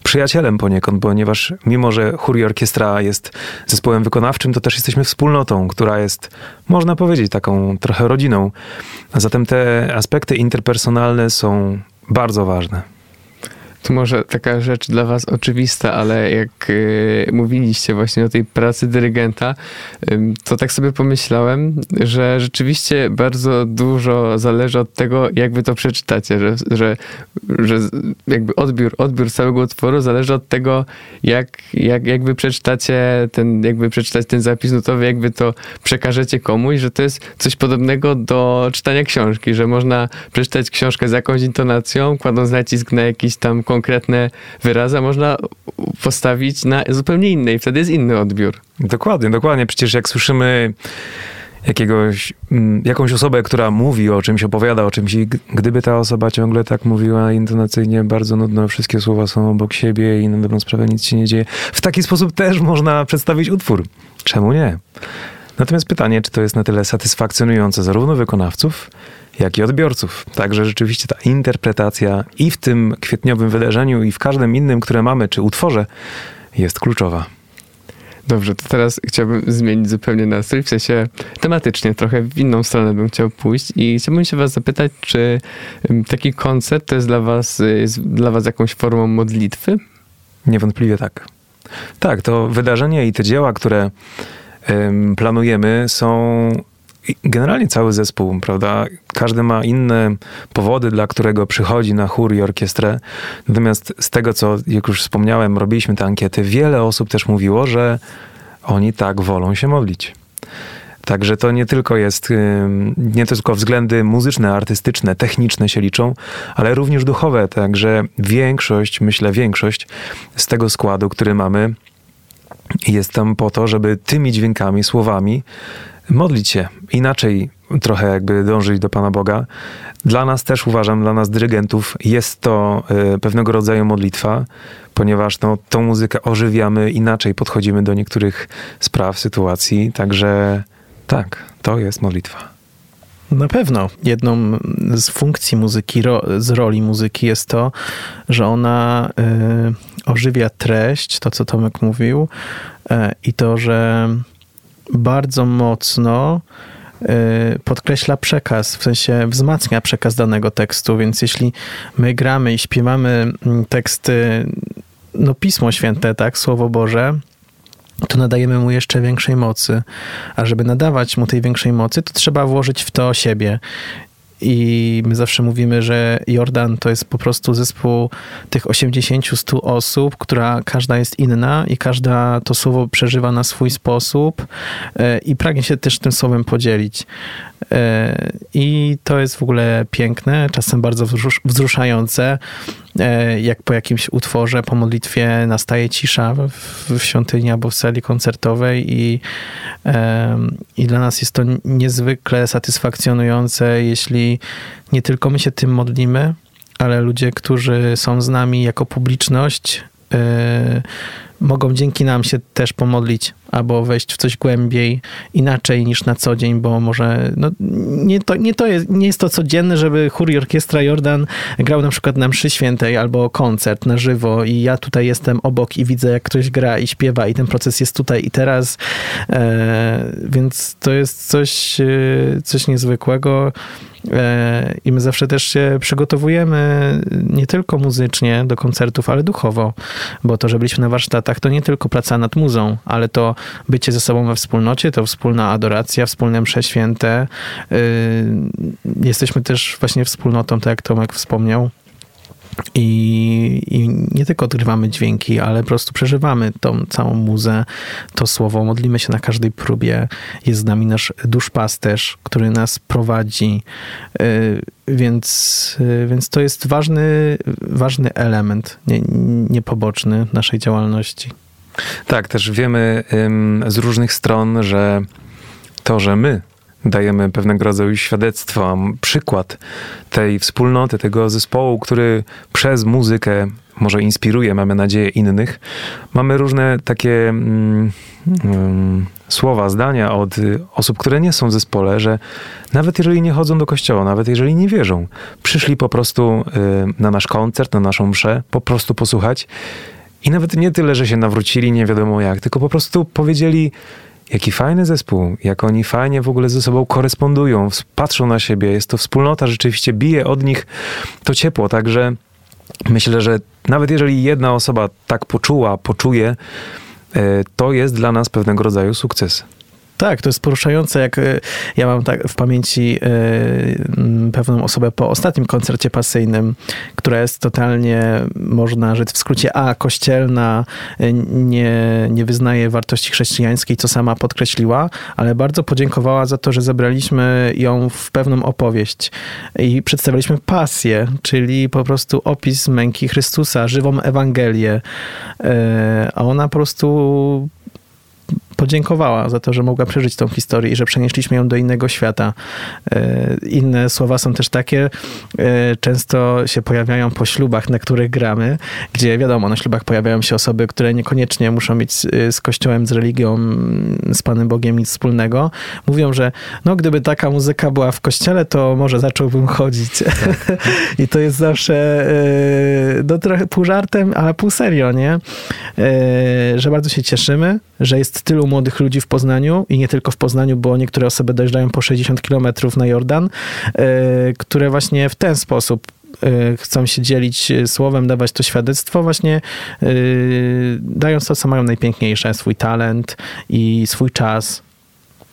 przyjacielem poniekąd, ponieważ mimo, że chór orkiestra jest zespołem wykonawczym, to też jesteśmy wspólnotą, która jest, można powiedzieć, taką trochę rodziną. A zatem te aspekty interpersonalne są bardzo ważne. To może taka rzecz dla was oczywista, ale jak y, mówiliście właśnie o tej pracy dyrygenta, y, to tak sobie pomyślałem, że rzeczywiście bardzo dużo zależy od tego, jak wy to przeczytacie, że, że, że jakby odbiór, odbiór całego utworu zależy od tego, jak, jak, jak wy przeczytacie ten, jakby przeczytać ten zapis nutowy, jakby to przekażecie komuś, że to jest coś podobnego do czytania książki, że można przeczytać książkę z jakąś intonacją, kładąc nacisk na jakiś tam konkretne wyrazy, a można postawić na zupełnie innej. Wtedy jest inny odbiór. Dokładnie, dokładnie. Przecież jak słyszymy jakiegoś, mm, jakąś osobę, która mówi o czymś, opowiada o czymś i gdyby ta osoba ciągle tak mówiła intonacyjnie, bardzo nudno, wszystkie słowa są obok siebie i na dobrą sprawę nic się nie dzieje, w taki sposób też można przedstawić utwór. Czemu nie? Natomiast pytanie, czy to jest na tyle satysfakcjonujące zarówno wykonawców, jak i odbiorców. Także rzeczywiście ta interpretacja i w tym kwietniowym wydarzeniu, i w każdym innym, które mamy, czy utworze, jest kluczowa. Dobrze, to teraz chciałbym zmienić zupełnie nastrój, w sensie tematycznie, trochę w inną stronę bym chciał pójść i chciałbym się was zapytać, czy taki koncert to jest dla was, jest dla was jakąś formą modlitwy? Niewątpliwie tak. Tak, to wydarzenie i te dzieła, które planujemy, są generalnie cały zespół, prawda? Każdy ma inne powody, dla którego przychodzi na chór i orkiestrę. Natomiast z tego, co, jak już wspomniałem, robiliśmy te ankiety, wiele osób też mówiło, że oni tak wolą się modlić. Także to nie tylko jest, nie tylko względy muzyczne, artystyczne, techniczne się liczą, ale również duchowe. Także większość, myślę, większość z tego składu, który mamy, jest tam po to, żeby tymi dźwiękami, słowami modlić się, inaczej trochę jakby dążyć do Pana Boga. Dla nas też uważam, dla nas dyrygentów jest to y, pewnego rodzaju modlitwa, ponieważ no, tą muzykę ożywiamy, inaczej podchodzimy do niektórych spraw, sytuacji, także tak, to jest modlitwa. Na pewno. Jedną z funkcji muzyki, z roli muzyki jest to, że ona y, ożywia treść, to co Tomek mówił, y, i to, że bardzo mocno y, podkreśla przekaz, w sensie wzmacnia przekaz danego tekstu, więc jeśli my gramy i śpiewamy mm, teksty, no Pismo Święte, tak, Słowo Boże, to nadajemy mu jeszcze większej mocy. A żeby nadawać mu tej większej mocy, to trzeba włożyć w to siebie. I my zawsze mówimy, że Jordan to jest po prostu zespół tych 80-100 osób, która każda jest inna i każda to słowo przeżywa na swój sposób e, i pragnie się też tym słowem podzielić. E, I to jest w ogóle piękne, czasem bardzo wzruszające. E, jak po jakimś utworze, po modlitwie nastaje cisza w, świątyni albo w sali koncertowej i, i dla nas jest to niezwykle satysfakcjonujące, jeśli nie tylko my się tym modlimy, ale ludzie, którzy są z nami jako publiczność, e, mogą dzięki nam się też pomodlić albo wejść w coś głębiej, inaczej niż na co dzień, bo może no, nie, to, nie, to jest, nie jest to codzienne, żeby chór i orkiestra Jordan grał na przykład na mszy świętej albo koncert na żywo i ja tutaj jestem obok i widzę, jak ktoś gra i śpiewa i ten proces jest tutaj i teraz, e, więc to jest coś, e, coś niezwykłego. E, I my zawsze też się przygotowujemy nie tylko muzycznie do koncertów, ale duchowo, bo to, że byliśmy na warsztatach, to nie tylko praca nad muzą, ale to bycie ze sobą we wspólnocie, to wspólna adoracja, wspólne msze święte. E, jesteśmy też właśnie wspólnotą, tak jak Tomek wspomniał, i, I, nie tylko odgrywamy dźwięki, ale po prostu przeżywamy tą całą muzę, to słowo, modlimy się na każdej próbie. Jest z nami nasz duszpasterz, który nas prowadzi, y, więc, y, więc to jest ważny, ważny element, niepoboczny nie naszej działalności. Tak, też wiemy z różnych stron, że to, że my dajemy pewnego rodzaju świadectwo, przykład tej wspólnoty, tego zespołu, który przez muzykę może inspiruje, mamy nadzieję, innych. Mamy różne takie mm, mm, słowa, zdania od osób, które nie są w zespole, że nawet jeżeli nie chodzą do kościoła, nawet jeżeli nie wierzą, przyszli po prostu y, na nasz koncert, na naszą mszę, po prostu posłuchać. I nawet nie tyle, że się nawrócili, nie wiadomo jak, tylko po prostu powiedzieli, Jaki fajny zespół, jak oni fajnie w ogóle ze sobą korespondują, patrzą na siebie, jest to wspólnota, rzeczywiście bije od nich to ciepło, także myślę, że nawet jeżeli jedna osoba tak poczuła, poczuje, e, to jest dla nas pewnego rodzaju sukces. Tak, to jest poruszające, jak e, ja mam tak w pamięci e, pewną osobę po ostatnim koncercie pasyjnym, która jest totalnie, można rzec w skrócie, a kościelna, e, nie, nie wyznaje wartości chrześcijańskiej, co sama podkreśliła, ale bardzo podziękowała za to, że zebraliśmy ją w pewną opowieść i przedstawiliśmy pasję, czyli po prostu opis męki Chrystusa, żywą Ewangelię, a ona po prostu podziękowała za to, że mogła przeżyć tą historię i że przenieśliśmy ją do innego świata. E, inne słowa są też takie, e, często się pojawiają po ślubach, na których gramy, gdzie wiadomo, na ślubach pojawiają się osoby, które niekoniecznie muszą mieć z kościołem, z religią, z Panem Bogiem nic wspólnego. Mówią, że no gdyby taka muzyka była w kościele, to może zacząłbym chodzić. Tak. [laughs] I to jest zawsze e, no trochę pół żartem, ale pół serio, nie? Że bardzo się cieszymy, że jest tylu młodych ludzi w Poznaniu i nie tylko w Poznaniu, bo niektóre osoby dojeżdżają po 60 kilometrów na Jordan, e, które właśnie w ten sposób e, chcą się dzielić e, słowem, dawać to świadectwo, właśnie dając to, co mają najpiękniejsze, swój talent i swój czas.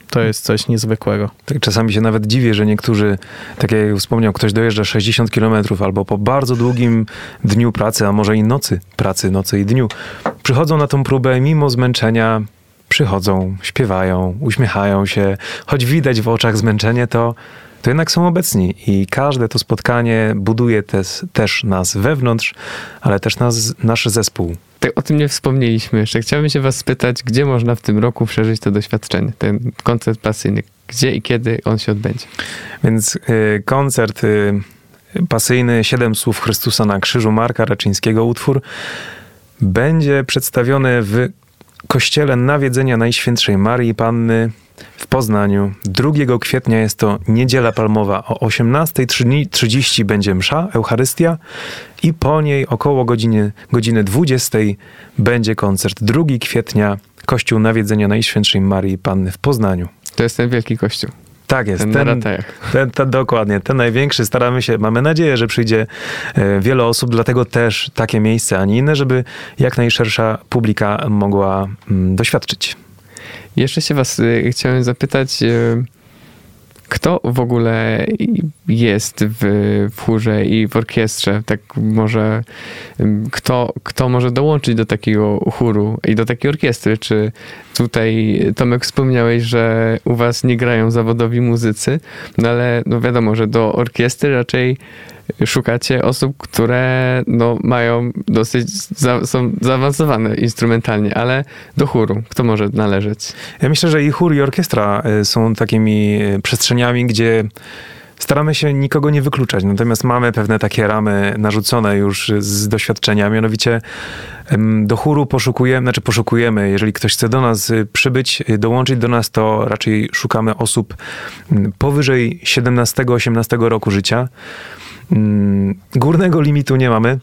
To jest coś niezwykłego. Tak, czasami się nawet dziwię, że niektórzy, tak jak wspomniał, ktoś dojeżdża 60 kilometrów albo po bardzo długim dniu pracy, a może i nocy pracy, nocy i dniu, przychodzą na tą próbę mimo zmęczenia, przychodzą, śpiewają, uśmiechają się, choć widać w oczach zmęczenie, to, to jednak są obecni i każde to spotkanie buduje też, też nas wewnątrz, ale też nas, nasz zespół. Tak, o tym nie wspomnieliśmy jeszcze. Chciałbym się was spytać, gdzie można w tym roku przeżyć to doświadczenie, ten koncert pasyjny? Gdzie i kiedy on się odbędzie? Więc y, koncert y, pasyjny Siedem Słów Chrystusa na krzyżu Marka Raczyńskiego utwór będzie przedstawiony w kościele Nawiedzenia Najświętszej Marii Panny w Poznaniu. 2 kwietnia jest to Niedziela Palmowa. O 18.30 będzie msza, Eucharystia i po niej około godziny, godziny 20 będzie koncert. 2 kwietnia Kościół Nawiedzenia Najświętszej Marii Panny w Poznaniu. To jest ten wielki kościół. Tak jest. Ten, ten, ten, ten, dokładnie, ten największy. Staramy się, mamy nadzieję, że przyjdzie e, wiele osób, dlatego też takie miejsce, a nie inne, żeby jak najszersza publika mogła mm, doświadczyć. Jeszcze się was e, chciałem zapytać, e, Kto w ogóle jest w, w chórze i w orkiestrze? Tak może, kto, kto może dołączyć do takiego chóru i do takiej orkiestry? Czy tutaj, Tomek, wspomniałeś, że u was nie grają zawodowi muzycy, no ale no wiadomo, że do orkiestry raczej szukacie osób, które no, mają dosyć, za, są zaawansowane instrumentalnie, ale do chóru, kto może należeć? Ja myślę, że i chór, i orkiestra y, są takimi y, przestrzeniami, gdzie staramy się nikogo nie wykluczać, natomiast mamy pewne takie ramy narzucone już z doświadczenia, mianowicie do chóru poszukujemy, znaczy poszukujemy, jeżeli ktoś chce do nas y, przybyć, dołączyć do nas, to raczej szukamy osób powyżej 17-18 roku życia. Mm, górnego limitu nie mamy.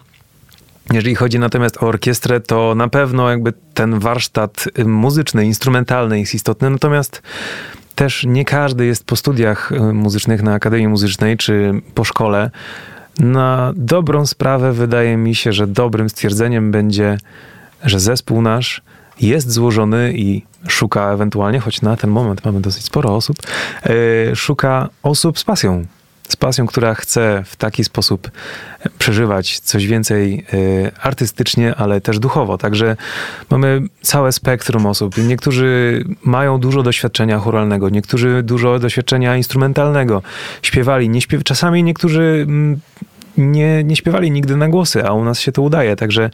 Jeżeli chodzi natomiast o orkiestrę, to na pewno jakby ten warsztat y, muzyczny, instrumentalny jest istotny, natomiast też nie każdy jest po studiach y, muzycznych na Akademii Muzycznej czy po szkole. Na dobrą sprawę wydaje mi się, że dobrym stwierdzeniem będzie, że zespół nasz jest złożony i szuka ewentualnie, choć na ten moment mamy dosyć sporo osób, yy, szuka osób z pasją z pasją, która chce w taki sposób przeżywać coś więcej e, artystycznie, ale też duchowo. Także mamy całe spektrum osób. Niektórzy mają dużo doświadczenia choralnego, niektórzy dużo doświadczenia instrumentalnego. Śpiewali, nie śpiew... czasami niektórzy mm, nie, nie śpiewali nigdy na głosy, a u nas się to udaje. Także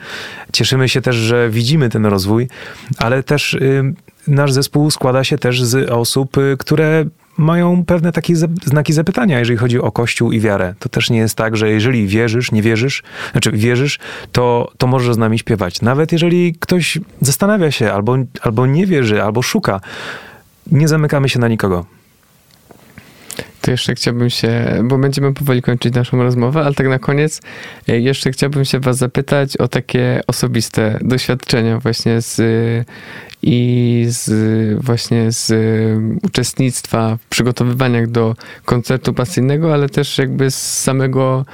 cieszymy się też, że widzimy ten rozwój, ale też y, nasz zespół składa się też z osób, y, które mają pewne takie znaki zapytania, jeżeli chodzi o Kościół i wiarę. To też nie jest tak, że jeżeli wierzysz, nie wierzysz, znaczy wierzysz, to, to możesz z nami śpiewać. Nawet jeżeli ktoś zastanawia się, albo, albo nie wierzy, albo szuka, nie zamykamy się na nikogo. To jeszcze chciałbym się, bo będziemy powoli kończyć naszą rozmowę, ale tak na koniec e, jeszcze chciałbym się was zapytać o takie osobiste doświadczenia właśnie z i z właśnie z uczestnictwa w przygotowywaniach do koncertu pasyjnego, ale też jakby z samego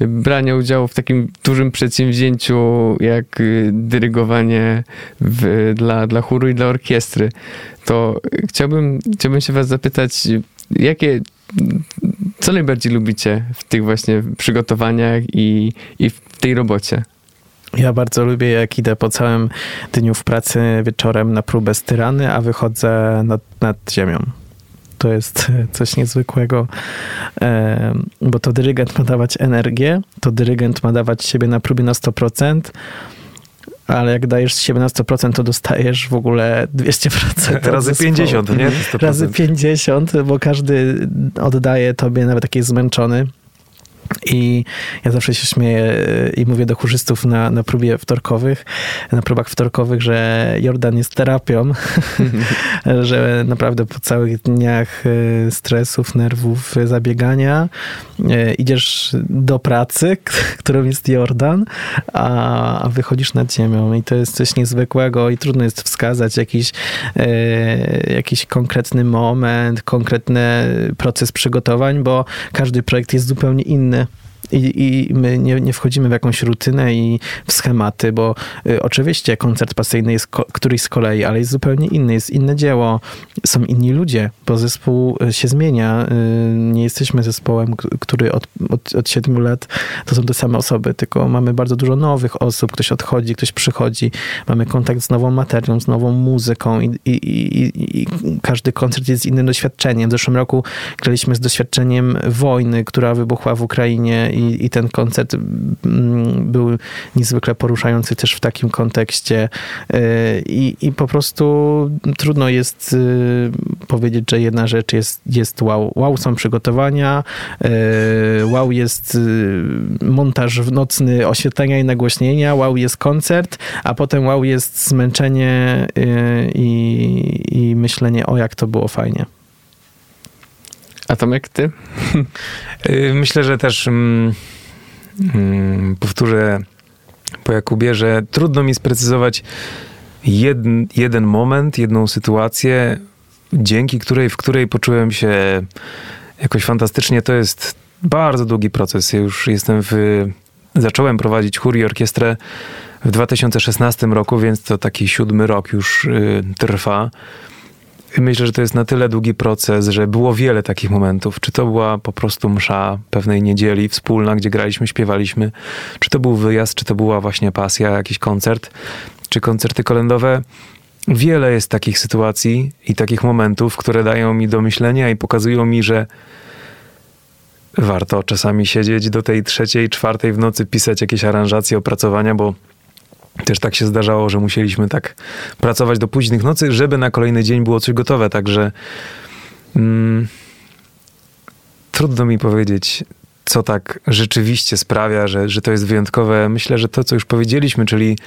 brania udziału w takim dużym przedsięwzięciu jak dyrygowanie w, dla, dla chóru i dla orkiestry. To chciałbym, chciałbym się was zapytać, jakie co najbardziej lubicie w tych właśnie przygotowaniach i, i w tej robocie? Ja bardzo lubię, jak idę po całym dniu w pracy wieczorem na próbę styrany, a wychodzę nad, nad ziemią. To jest [laughs] coś niezwykłego, bo to dyrygent ma dawać energię, to dyrygent ma dawać siebie na próbie na 100%, ale jak dajesz siebie na 100%, to dostajesz w ogóle 200%. Razy 50, nie? [laughs] 100%. Razy 50, bo każdy oddaje tobie, nawet taki zmęczony, i ja zawsze się śmieję e, i mówię do chórzystów na, na próbie wtorkowych, na próbach wtorkowych, że Jordan jest terapią, [laughs] że naprawdę po całych dniach e, stresów, nerwów, zabiegania e, idziesz do pracy, [laughs] którą jest Jordan, a, a wychodzisz nad ziemią. I to jest coś niezwykłego i trudno jest wskazać jakiś, jakiś konkretny moment, konkretny proces przygotowań, bo każdy projekt jest zupełnie inny i, i my nie, nie, wchodzimy w jakąś rutynę i w schematy, bo y, oczywiście koncert pasyjny jest ko, któryś z kolei, ale jest zupełnie inny, jest inne dzieło, są inni ludzie, bo zespół y, się zmienia. Y, nie jesteśmy zespołem, który od, od, od 7 lat to są te same osoby, tylko mamy bardzo dużo nowych osób, ktoś odchodzi, ktoś przychodzi, mamy kontakt z nową materią, z nową muzyką i, i, i, i każdy koncert jest innym doświadczeniem. W zeszłym roku graliśmy z doświadczeniem wojny, która wybuchła w Ukrainie i, i ten koncert mm, był niezwykle poruszający też w takim kontekście y, i, i po prostu trudno jest y, powiedzieć, że jedna rzecz jest, jest wow. Wow są przygotowania, y, wow jest montaż nocny oświetlenia i nagłośnienia, wow jest koncert, a potem wow jest zmęczenie i, i myślenie o jak to było fajnie. A Tomek, ty? [laughs] Y, myślę, że też mm, mm, powtórzę po Jakubie, że trudno mi sprecyzować jeden, jeden moment, jedną sytuację, dzięki której, w której poczułem się jakoś fantastycznie. To jest bardzo długi proces. Ja już jestem w... Zacząłem prowadzić chór i orkiestrę w 2016 roku, więc to taki siódmy rok już y, trwa. Myślę, że to jest na tyle długi proces, że było wiele takich momentów. Czy to była po prostu msza pewnej niedzieli wspólna, gdzie graliśmy, śpiewaliśmy, czy to był wyjazd, czy to była właśnie pasja, jakiś koncert, czy koncerty kolendowe. Wiele jest takich sytuacji i takich momentów, które dają mi do myślenia i pokazują mi, że warto czasami siedzieć do tej trzeciej, czwartej w nocy, pisać jakieś aranżacje, opracowania, bo też tak się zdarzało, że musieliśmy tak pracować do późnych nocy, żeby na kolejny dzień było coś gotowe. Także mm, trudno mi powiedzieć, co tak rzeczywiście sprawia, że, że to jest wyjątkowe. Myślę, że to, co już powiedzieliśmy, czyli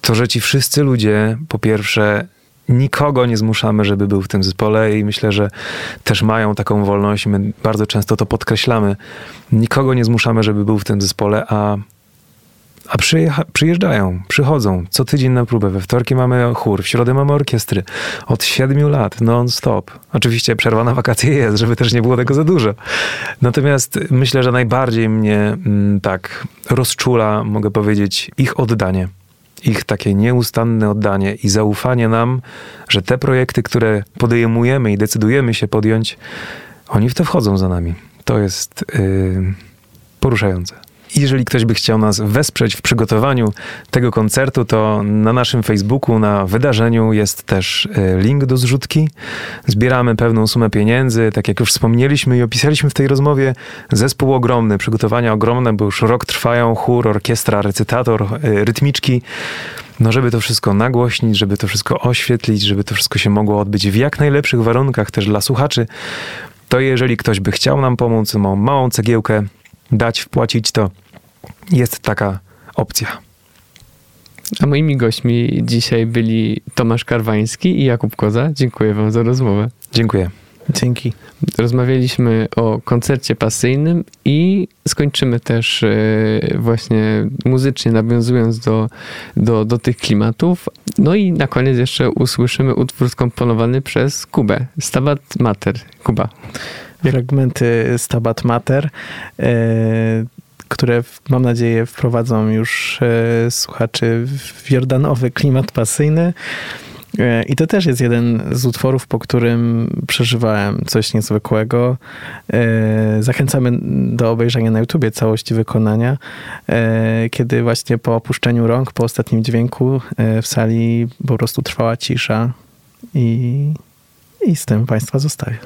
to, że ci wszyscy ludzie, po pierwsze, nikogo nie zmuszamy, żeby był w tym zespole i myślę, że też mają taką wolność. My bardzo często to podkreślamy. Nikogo nie zmuszamy, żeby był w tym zespole, a a przyjeżdżają, przychodzą co tydzień na próbę. We wtorki mamy chór, w środę mamy orkiestry. Od siedmiu lat, non-stop. Oczywiście przerwa na wakacje jest, żeby też nie było tego za dużo. Natomiast myślę, że najbardziej mnie mm, tak rozczula, mogę powiedzieć, ich oddanie. Ich takie nieustanne oddanie i zaufanie nam, że te projekty, które podejmujemy i decydujemy się podjąć, oni w to wchodzą za nami. To jest yy, poruszające. Jeżeli ktoś by chciał nas wesprzeć w przygotowaniu tego koncertu, to na naszym Facebooku, na wydarzeniu jest też e, link do zrzutki. Zbieramy pewną sumę pieniędzy, tak jak już wspomnieliśmy i opisaliśmy w tej rozmowie, zespół ogromny, przygotowania ogromne, bo już rok trwają, chór, orkiestra, recytator, e, rytmiczki. No, żeby to wszystko nagłośnić, żeby to wszystko oświetlić, żeby to wszystko się mogło odbyć w jak najlepszych warunkach też dla słuchaczy, to jeżeli ktoś by chciał nam pomóc, małą, małą cegiełkę dać, wpłacić, to jest taka opcja. A moimi gośćmi dzisiaj byli Tomasz Karwański i Jakub Koza. Dziękuję wam za rozmowę. Dziękuję. Dzięki. Rozmawialiśmy o koncercie pasyjnym i skończymy też e, właśnie muzycznie, nawiązując do, do, do tych klimatów. No i na koniec jeszcze usłyszymy utwór skomponowany przez Kubę, Stabat Mater. Kuba. Fragmenty Stabat Mater. Które mam nadzieję wprowadzą już e, słuchaczy w jordanowy klimat pasyjny. E, I to też jest jeden z utworów, po którym przeżywałem coś niezwykłego. E, zachęcamy do obejrzenia na YouTubie całości wykonania, kiedy właśnie po opuszczeniu rąk, po ostatnim dźwięku w sali po prostu trwała cisza i, i z tym Państwa zostawię.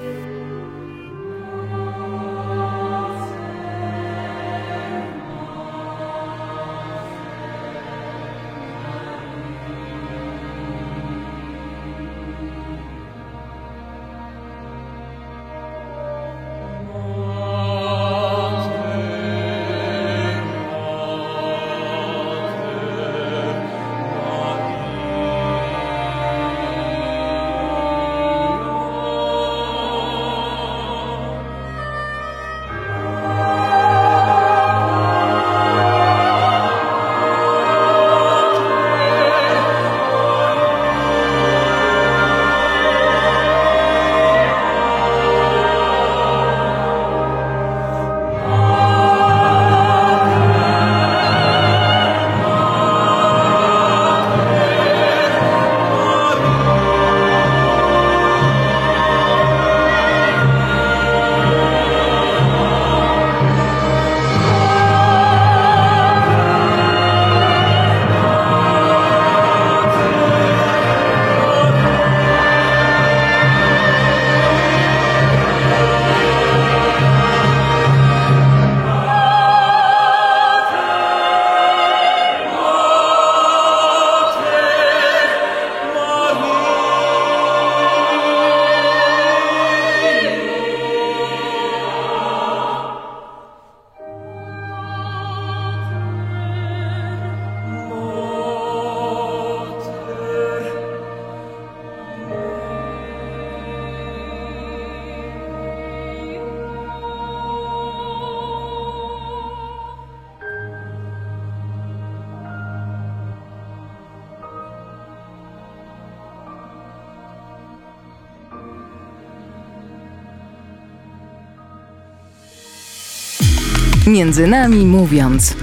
Między nami mówiąc.